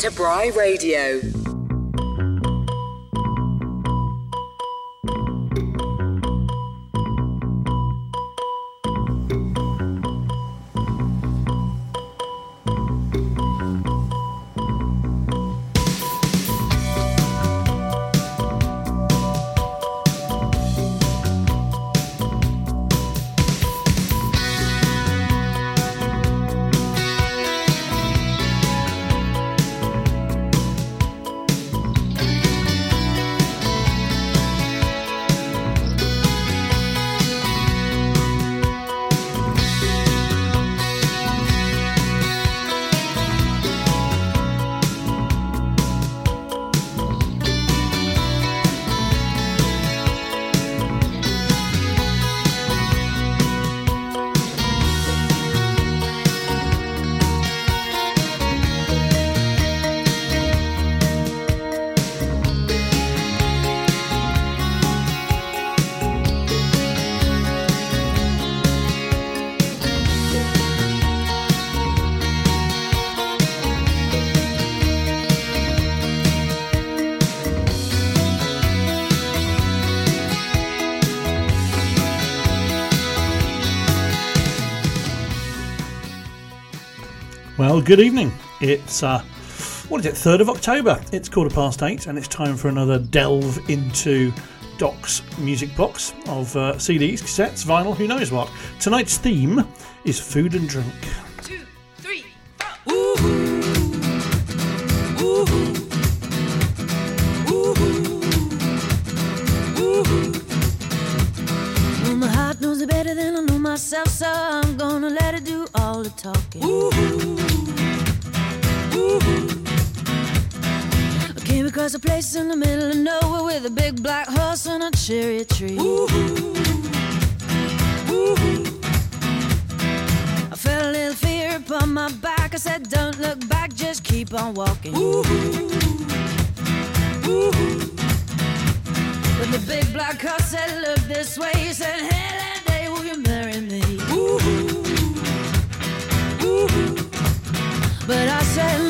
to Bry Radio. Well, good evening. It's uh, what is it? Third of October. It's quarter past eight, and it's time for another delve into Doc's music box of uh, CDs, cassettes, vinyl, who knows what. Tonight's theme is food and drink. Two, three, four. Ooh. Ooh. Ooh. Well, my heart knows it better than I know myself, so I'm gonna let it do all the talking. I across a place in the middle of nowhere with a big black horse and a cherry tree. I felt a little fear upon my back. I said, Don't look back, just keep on walking. When the big black horse said, Look this way, he said, Hey, that day, will you marry me? But I said,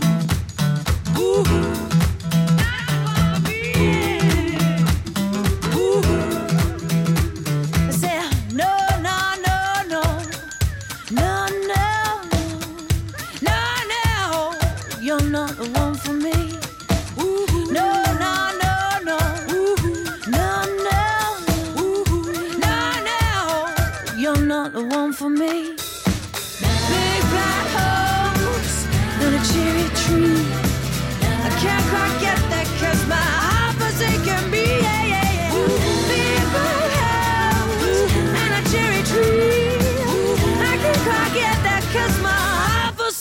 Ooh.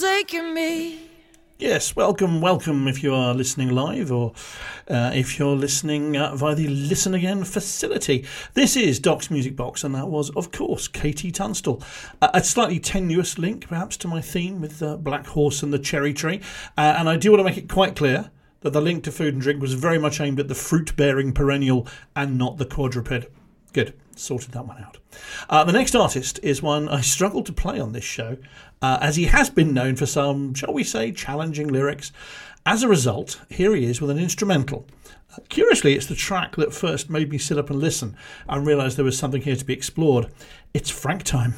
Forsaken me. Yes, welcome, welcome if you are listening live or uh, if you're listening uh, via the Listen Again facility. This is Doc's Music Box, and that was, of course, KT Tunstall. A slightly tenuous link, perhaps, to my theme with the Black Horse and the Cherry Tree. Uh, and I do want to make it quite clear that the link to food and drink was very much aimed at the fruit bearing perennial and not the quadruped. Good. sorted that one out. Uh, the next artist is one I struggled to play on this show, uh, as he has been known for some, shall we say, challenging lyrics. As a result, here he is with an instrumental. Curiously, it's the track that first made me sit up and listen and realise there was something here to be explored. It's Frank time.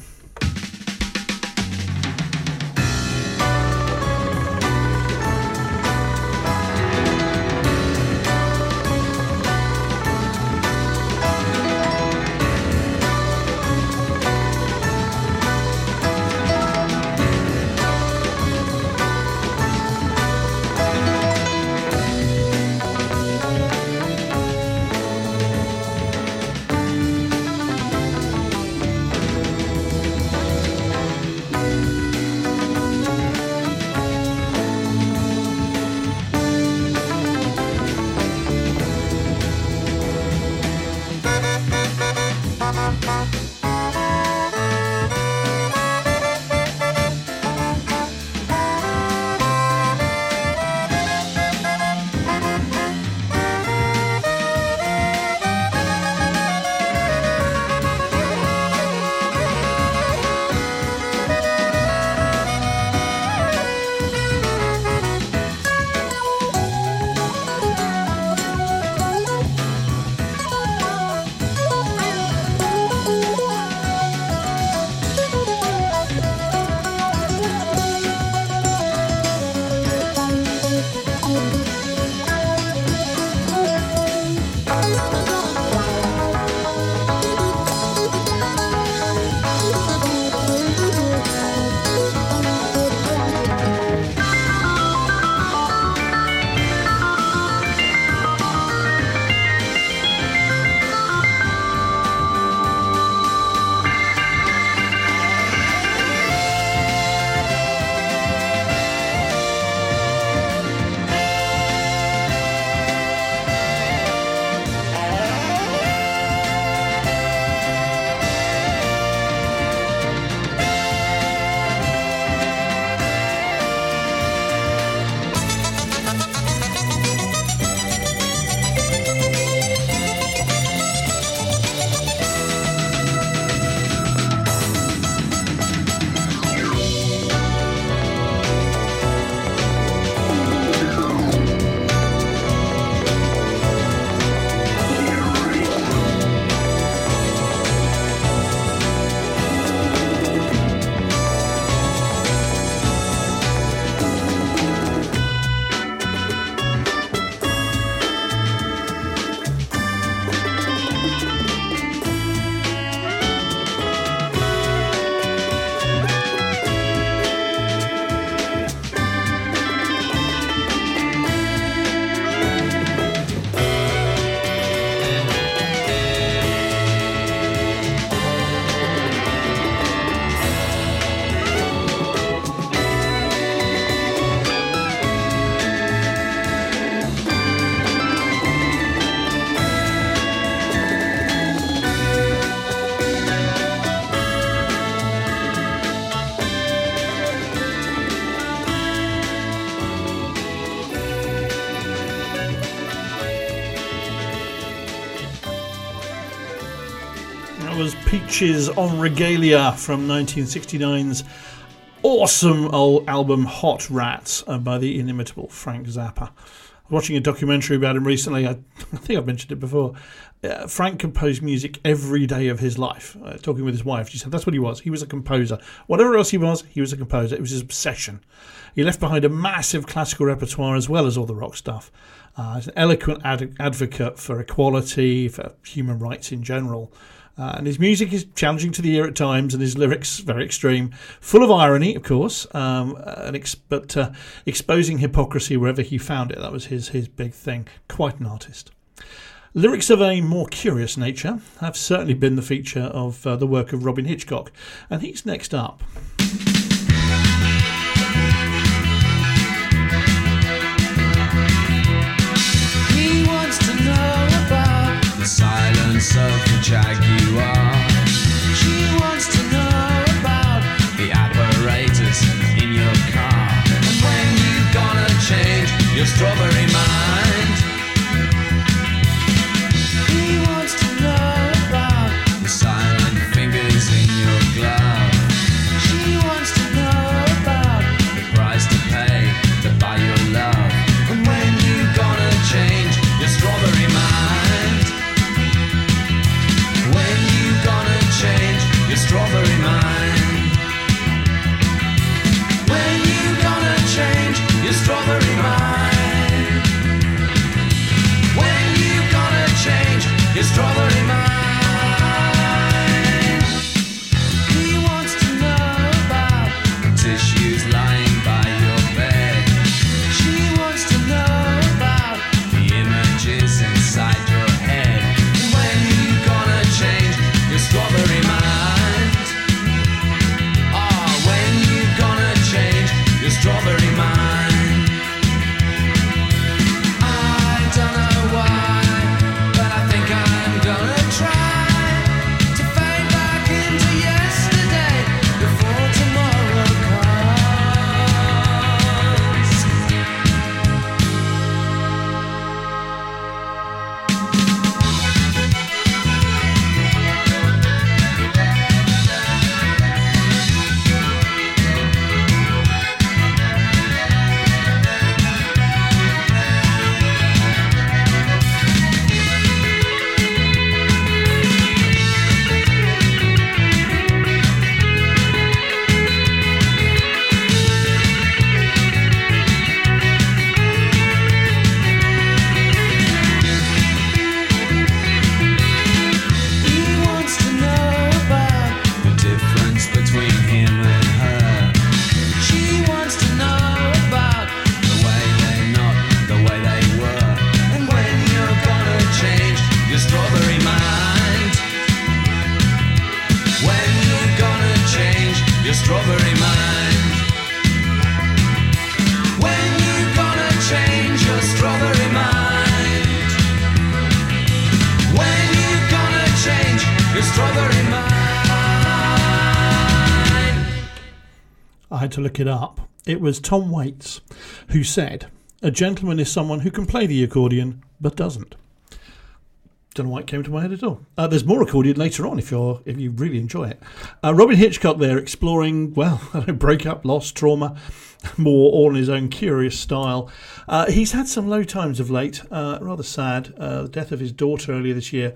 Was Peaches en Regalia from 1969's awesome old album Hot Rats uh, by the inimitable Frank Zappa. I was watching a documentary about him recently. I, I think I've mentioned it before. Uh, Frank composed music every day of his life. Uh, talking with his wife, she said that's what he was. He was a composer. Whatever else he was, he was a composer. It was his obsession. He left behind a massive classical repertoire as well as all the rock stuff. Uh, he's an eloquent ad- advocate for equality, for human rights in general. Uh, and his music is challenging to the ear at times, and his lyrics very extreme, full of irony, of course, um, and ex- but uh, exposing hypocrisy wherever he found it. That was his his big thing. Quite an artist. Lyrics of a more curious nature have certainly been the feature of uh, the work of Robyn Hitchcock, and he's next up. He of the jaguar. She wants to know about the apparatus in your car. And when you gonna change your strawberry mind? strawberry to look it up. It was Tom Waits who said, A gentleman is someone who can play the accordion but doesn't. Don't know why it came to my head at all. Uh, there's more accordion later on if you're if you really enjoy it. Uh, Robyn Hitchcock there exploring well breakup, loss, trauma, more all in his own curious style. Uh, he's had some low times of late, uh, rather sad. Uh, the death of his daughter earlier this year,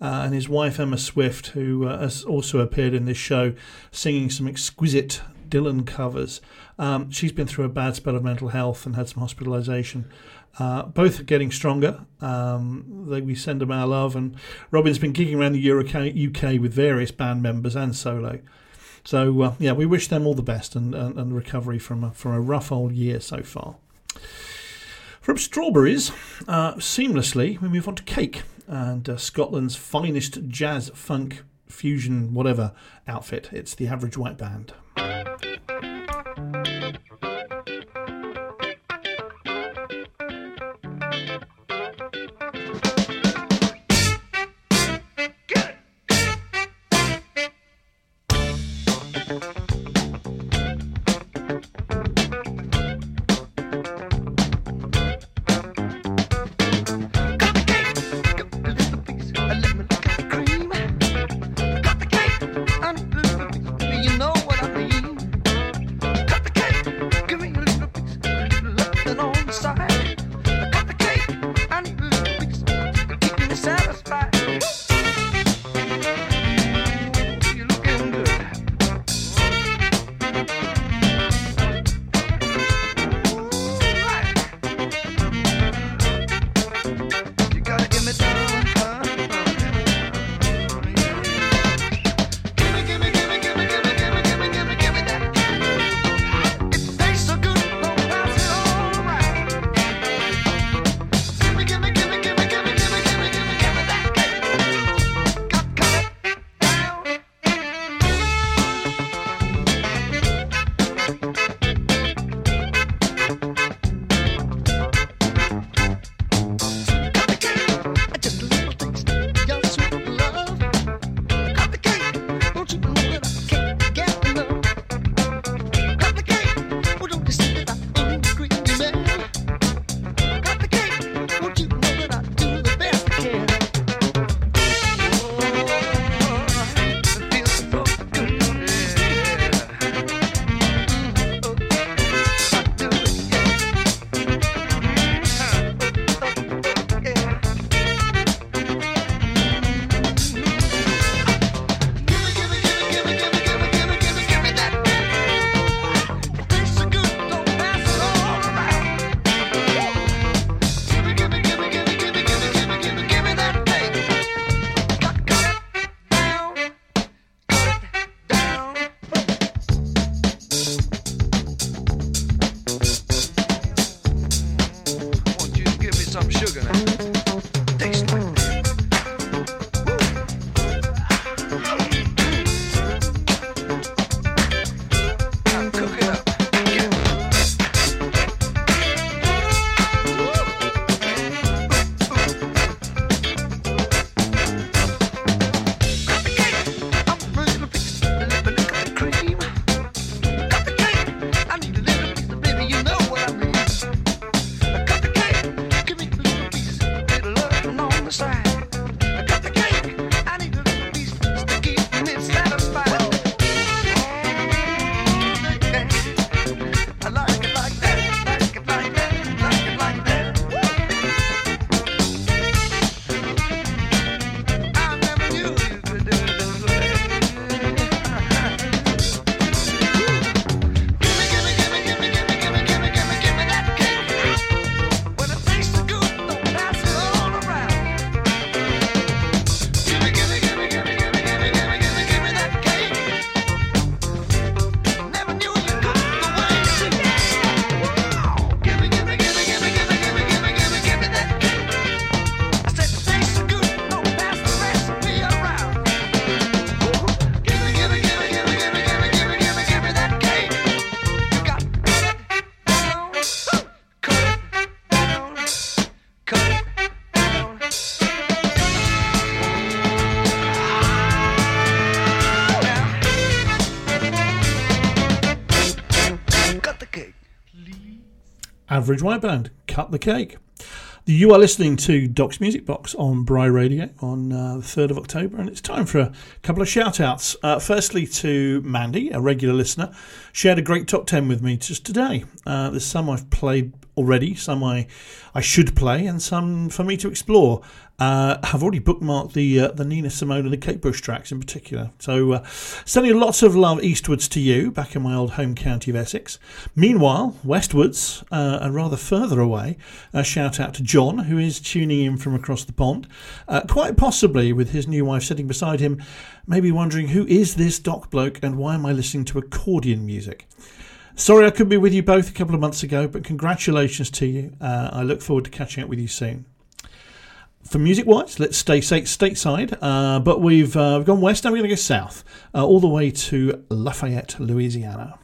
uh, and his wife Emma Swift, who uh, has also appeared in this show, singing some exquisite Dylan covers. Um, she's been through a bad spell of mental health and had some hospitalisation. Uh, both are getting stronger. Um, they, we send them our love, and Robyn's been gigging around the Euro- UK with various band members and solo. So uh, yeah, we wish them all the best and, and, and recovery from a, from a rough old year so far. From strawberries, uh, seamlessly, we move on to cake and uh, Scotland's finest jazz, funk, fusion, whatever outfit. It's the Average White Band. Average White Band, Cut the Cake. You are listening to Doc's Music Box on Bry Radio on uh, the 3rd of October, and it's time for a couple of shout outs. Uh, firstly, to Mandy, a regular listener, shared a great top 10 with me just today. Uh, there's some I've played already, some I, I should play, and some for me to explore. Uh, I've already bookmarked the uh, the Nina Simone and the Kate Bush tracks in particular. So, uh, sending lots of love eastwards to you, back in my old home county of Essex. Meanwhile, westwards, uh, and rather further away, a shout out to John, who is tuning in from across the pond, uh, quite possibly with his new wife sitting beside him, maybe wondering who is this doc bloke and why am I listening to accordion music. Sorry I couldn't be with you both a couple of months ago, but congratulations to you. Uh, I look forward to catching up with you soon. For music wise, let's stay sta- stateside, uh, but we've, uh, we've gone west, now we're going to go south, uh, all the way to Lafayette, Louisiana.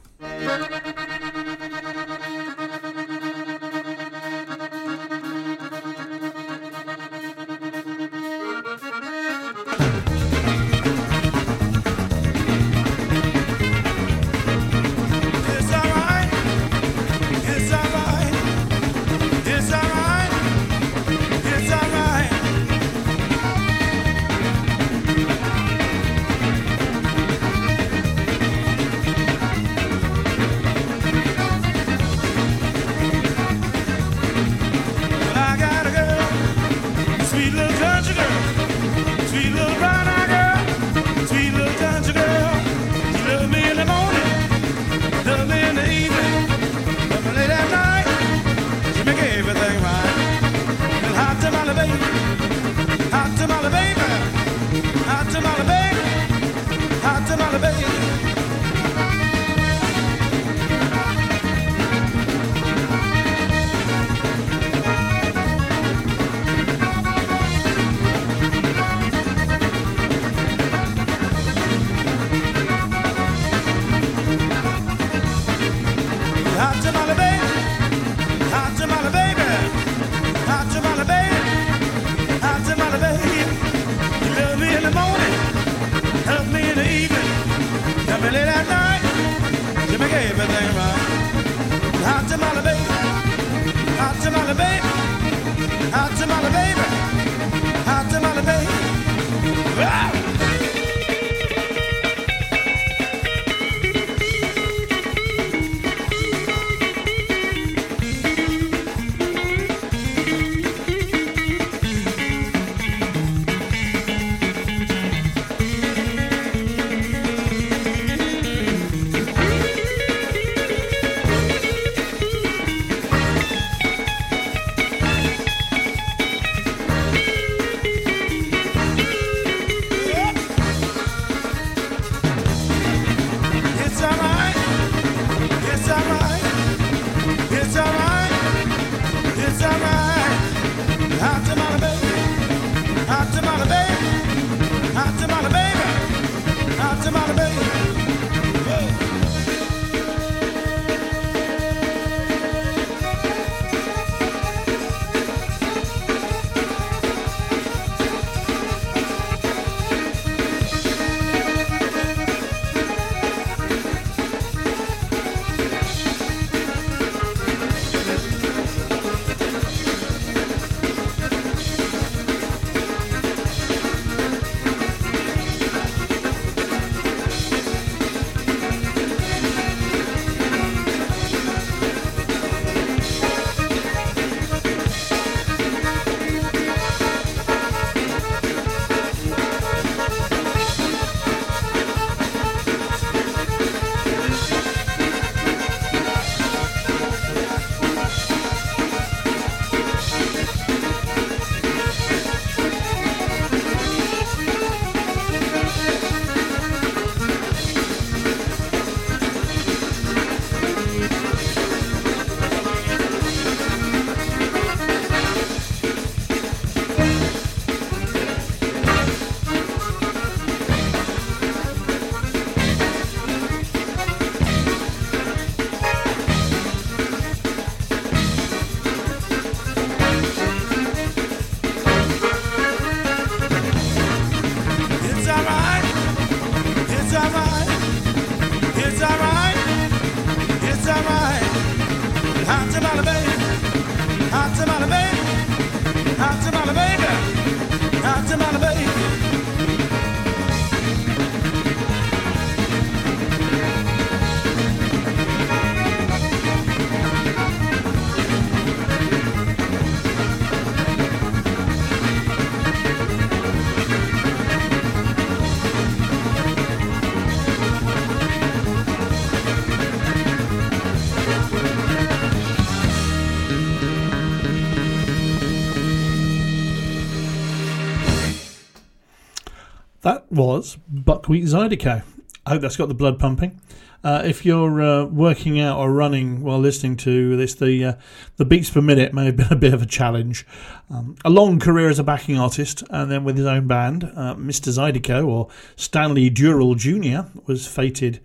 Was buckwheat Zydeco. I hope that's got the blood pumping. Uh, if you're uh, working out or running while listening to this, the uh, the beats per minute may have been a bit of a challenge. Um, a long career as a backing artist, and then with his own band, uh, Mr. Zydeco or Stanley Dural Jr. was fated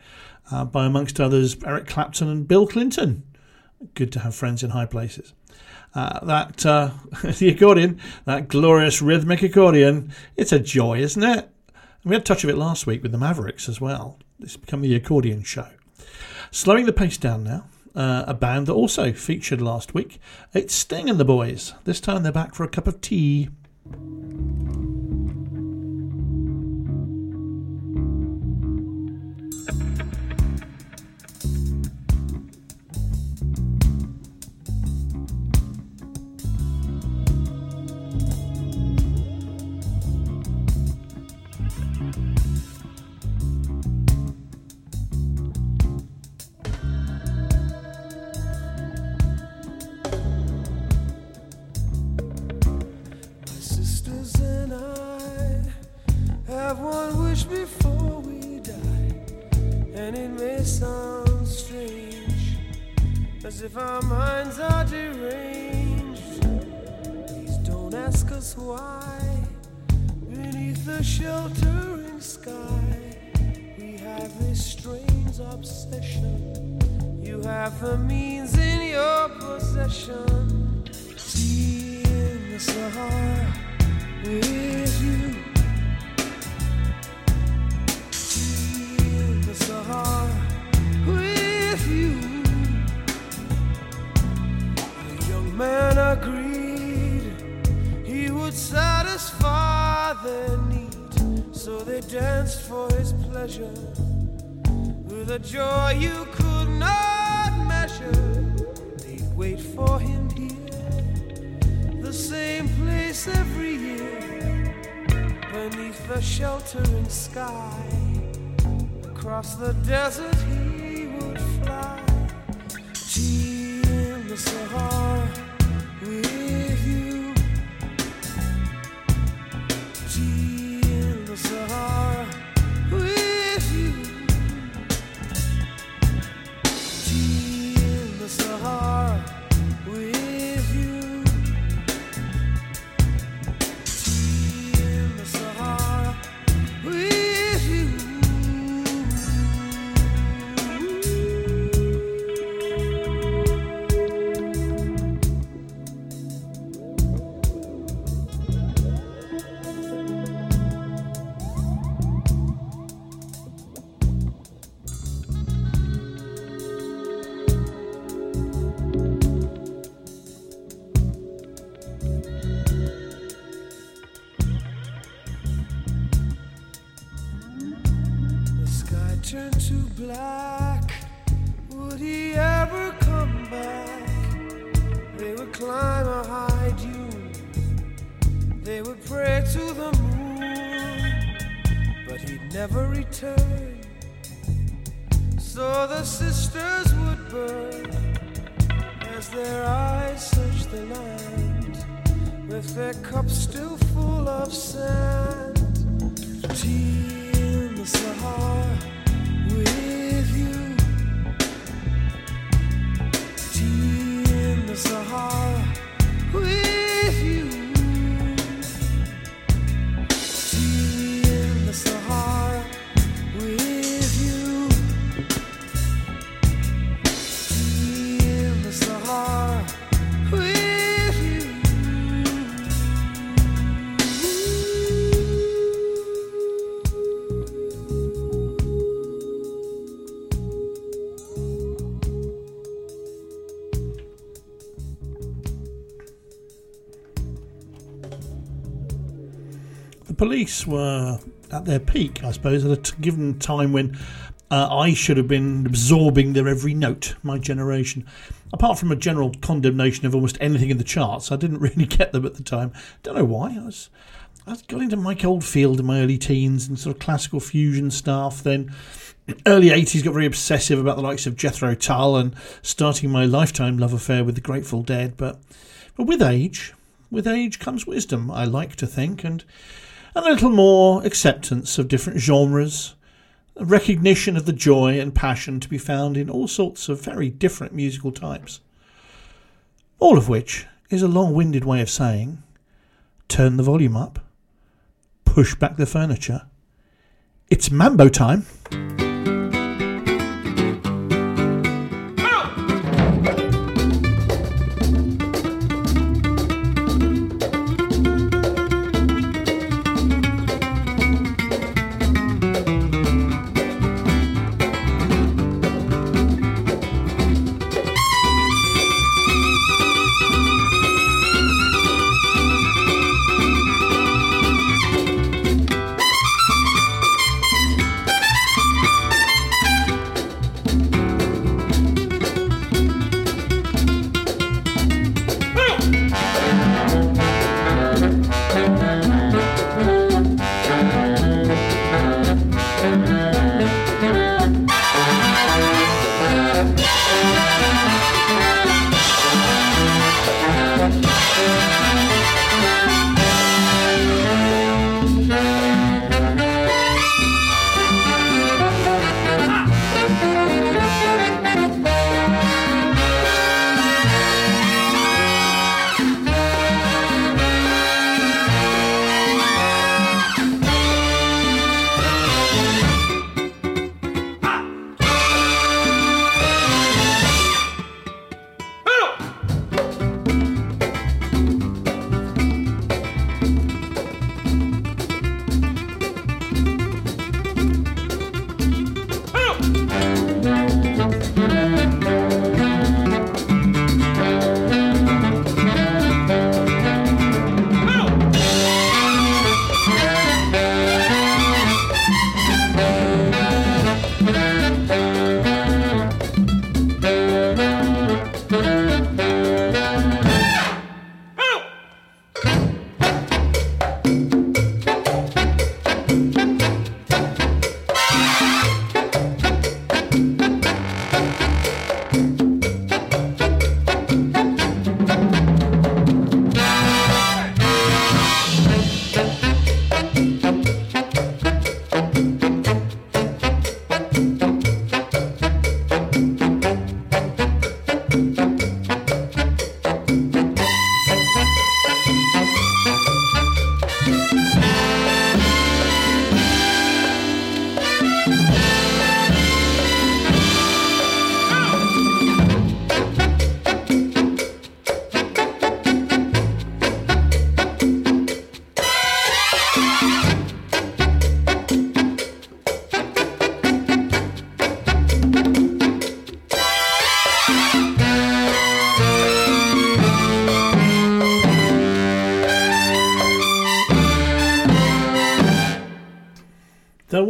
uh, by, amongst others, Eric Clapton and Bill Clinton. Good to have friends in high places. Uh, that the accordion, that glorious rhythmic accordion, it's a joy, isn't it? We had a touch of it last week with the Mavericks as well. It's become the accordion show. Slowing the pace down now, uh, a band that also featured last week. It's Sting and the Boys. This time they're back for a cup of tea. Would satisfy their need, so they danced for his pleasure with a joy you could not measure. They'd wait for him here, the same place every year, beneath the sheltering sky. Across the desert he would fly. Tea in the Sahara with you. Sahara with climb a high dune. They would pray to the moon. But he'd never return. So the sisters would burn as their eyes searched the land with their cups still full of sand. Tea in the Sahara with you. Tea in the Sahara were at their peak, I suppose, at a t- given time when uh, I should have been absorbing their every note, my generation. Apart from a general condemnation of almost anything in the charts, I didn't really get them at the time. Don't know why. I was, I got into Mike Oldfield in my early teens and sort of classical fusion stuff. Then, early 80s, got very obsessive about the likes of Jethro Tull and starting my lifetime love affair with the Grateful Dead. But, but with age, with age comes wisdom, I like to think, and, and a little more acceptance of different genres, recognition of the joy and passion to be found in all sorts of very different musical types. All of which is a long winded way of saying turn the volume up, push back the furniture. It's mambo time.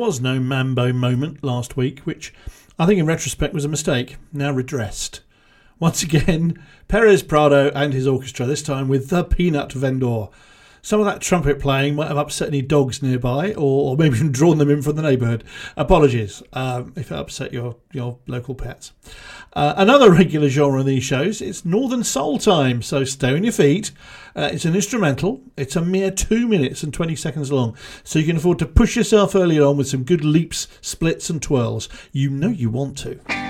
Was no Mambo moment last week, which I think in retrospect was a mistake, now redressed. Once again, Perez Prado and his orchestra, this time with the Peanut Vendor. Some of that trumpet playing might have upset any dogs nearby, or, or maybe even drawn them in from the neighbourhood. Apologies um, if it upset your, your local pets. Uh, another regular genre in these shows is Northern Soul Time, so stay on your feet. Uh, it's an instrumental. It's a mere two minutes and 20 seconds long, so you can afford to push yourself early on with some good leaps, splits, and twirls. You know you want to.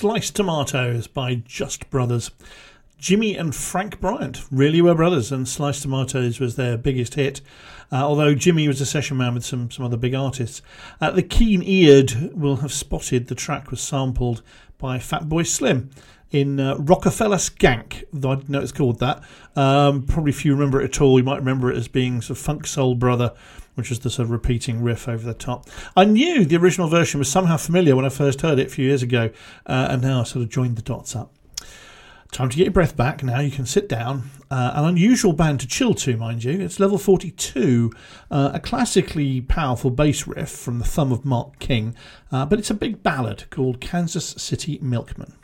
Sliced Tomatoes by Just Brothers. Jimmy and Frank Bryant really were brothers, and Sliced Tomatoes was their biggest hit. Uh, although Jimmy was a session man with some, some other big artists. Uh, the keen eared will have spotted the track was sampled by Fatboy Slim in uh, Rockafeller Skank, though I didn't know it's called that. Um, probably if you remember it at all, you might remember it as being sort of Funk Soul Brother, which was the sort of repeating riff over the top. I knew the original version was somehow familiar when I first heard it a few years ago, uh, and now I sort of joined the dots up. Time to get your breath back. Now you can sit down. Uh, an unusual band to chill to, mind you. It's level 42, uh, a classically powerful bass riff from the thumb of Mark King, uh, but it's a big ballad called Kansas City Milkman.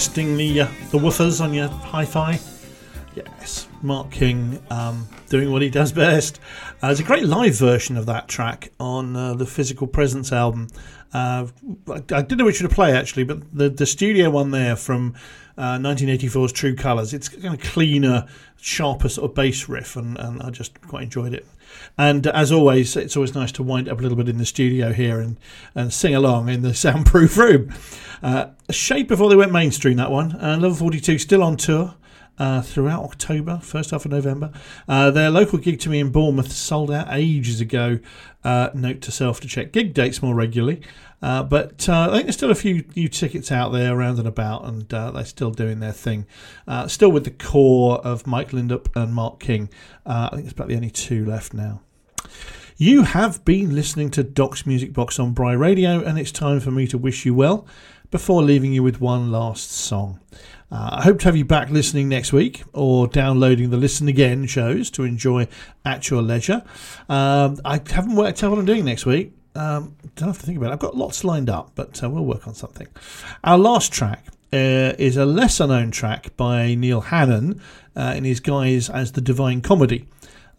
Testing the uh, the woofers on your hi-fi? Yes, Mark King um, doing what he does best. Uh, there's a great live version of that track on uh, the Physical Presence album. Uh, I, I didn't know which one to play actually, but the the studio one there from uh, 1984's True Colors. It's kind of cleaner, sharper sort of bass riff, and, and I just quite enjoyed it. And as always, it's always nice to wind up a little bit in the studio here and, and sing along in the soundproof room. Uh, before they went mainstream, that one. Uh, Level 42 still on tour. Uh, throughout October, first half of November. Uh, their local gig to me in Bournemouth sold out ages ago. Uh, note to self to check gig dates more regularly. Uh, but uh, I think there's still a few new tickets out there around and about, and uh, they're still doing their thing. Uh, still with the core of Mike Lindup and Mark King. Uh, I think it's about the only two left now. You have been listening to Doc's Music Box on Bry Radio, and it's time for me to wish you well before leaving you with one last song. Uh, I hope to have you back listening next week or downloading the Listen Again shows to enjoy at your leisure. Um, I haven't worked out what I'm doing next week. Um, don't have to think about it. I've got lots lined up, but uh, we'll work on something. Our last track uh, is a lesser known track by Neil Hannon uh, in his guise as the Divine Comedy.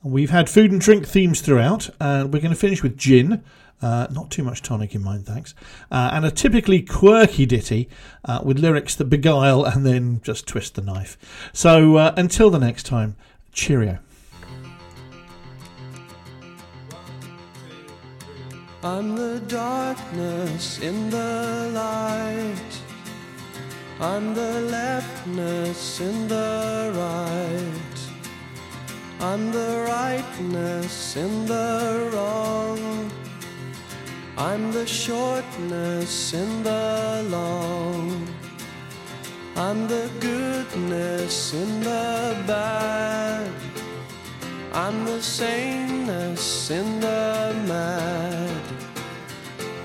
We've had food and drink themes throughout, and we're going to finish with gin. Uh, not too much tonic in mind, thanks. Uh, and a typically quirky ditty uh, with lyrics that beguile and then just twist the knife. So uh, until the next time, cheerio. I'm the darkness in the light. I'm the leftness in the right. I'm the rightness in the wrong. I'm the shortness in the long. I'm the goodness in the bad. I'm the saneness in the mad.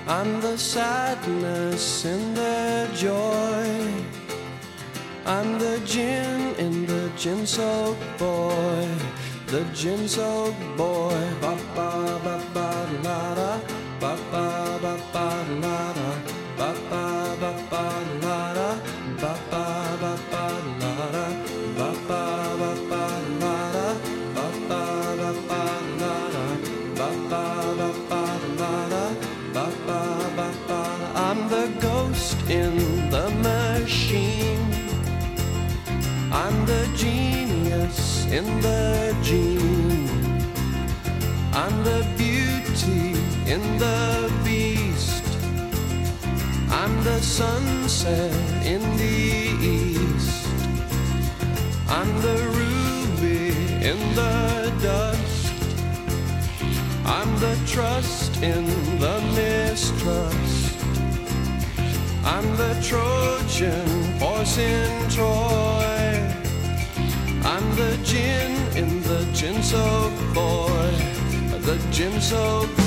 I'm the sadness in the joy. I'm the gin in the gin soaked boy. The gin soaked boy. Ba in the gene. I'm the beauty in the beast. I'm the sunset in the east. I'm the ruby in the dust. I'm the trust in the mistrust. I'm the Trojan horse in Troy. The gin in the gin soaked boy. The gin soaked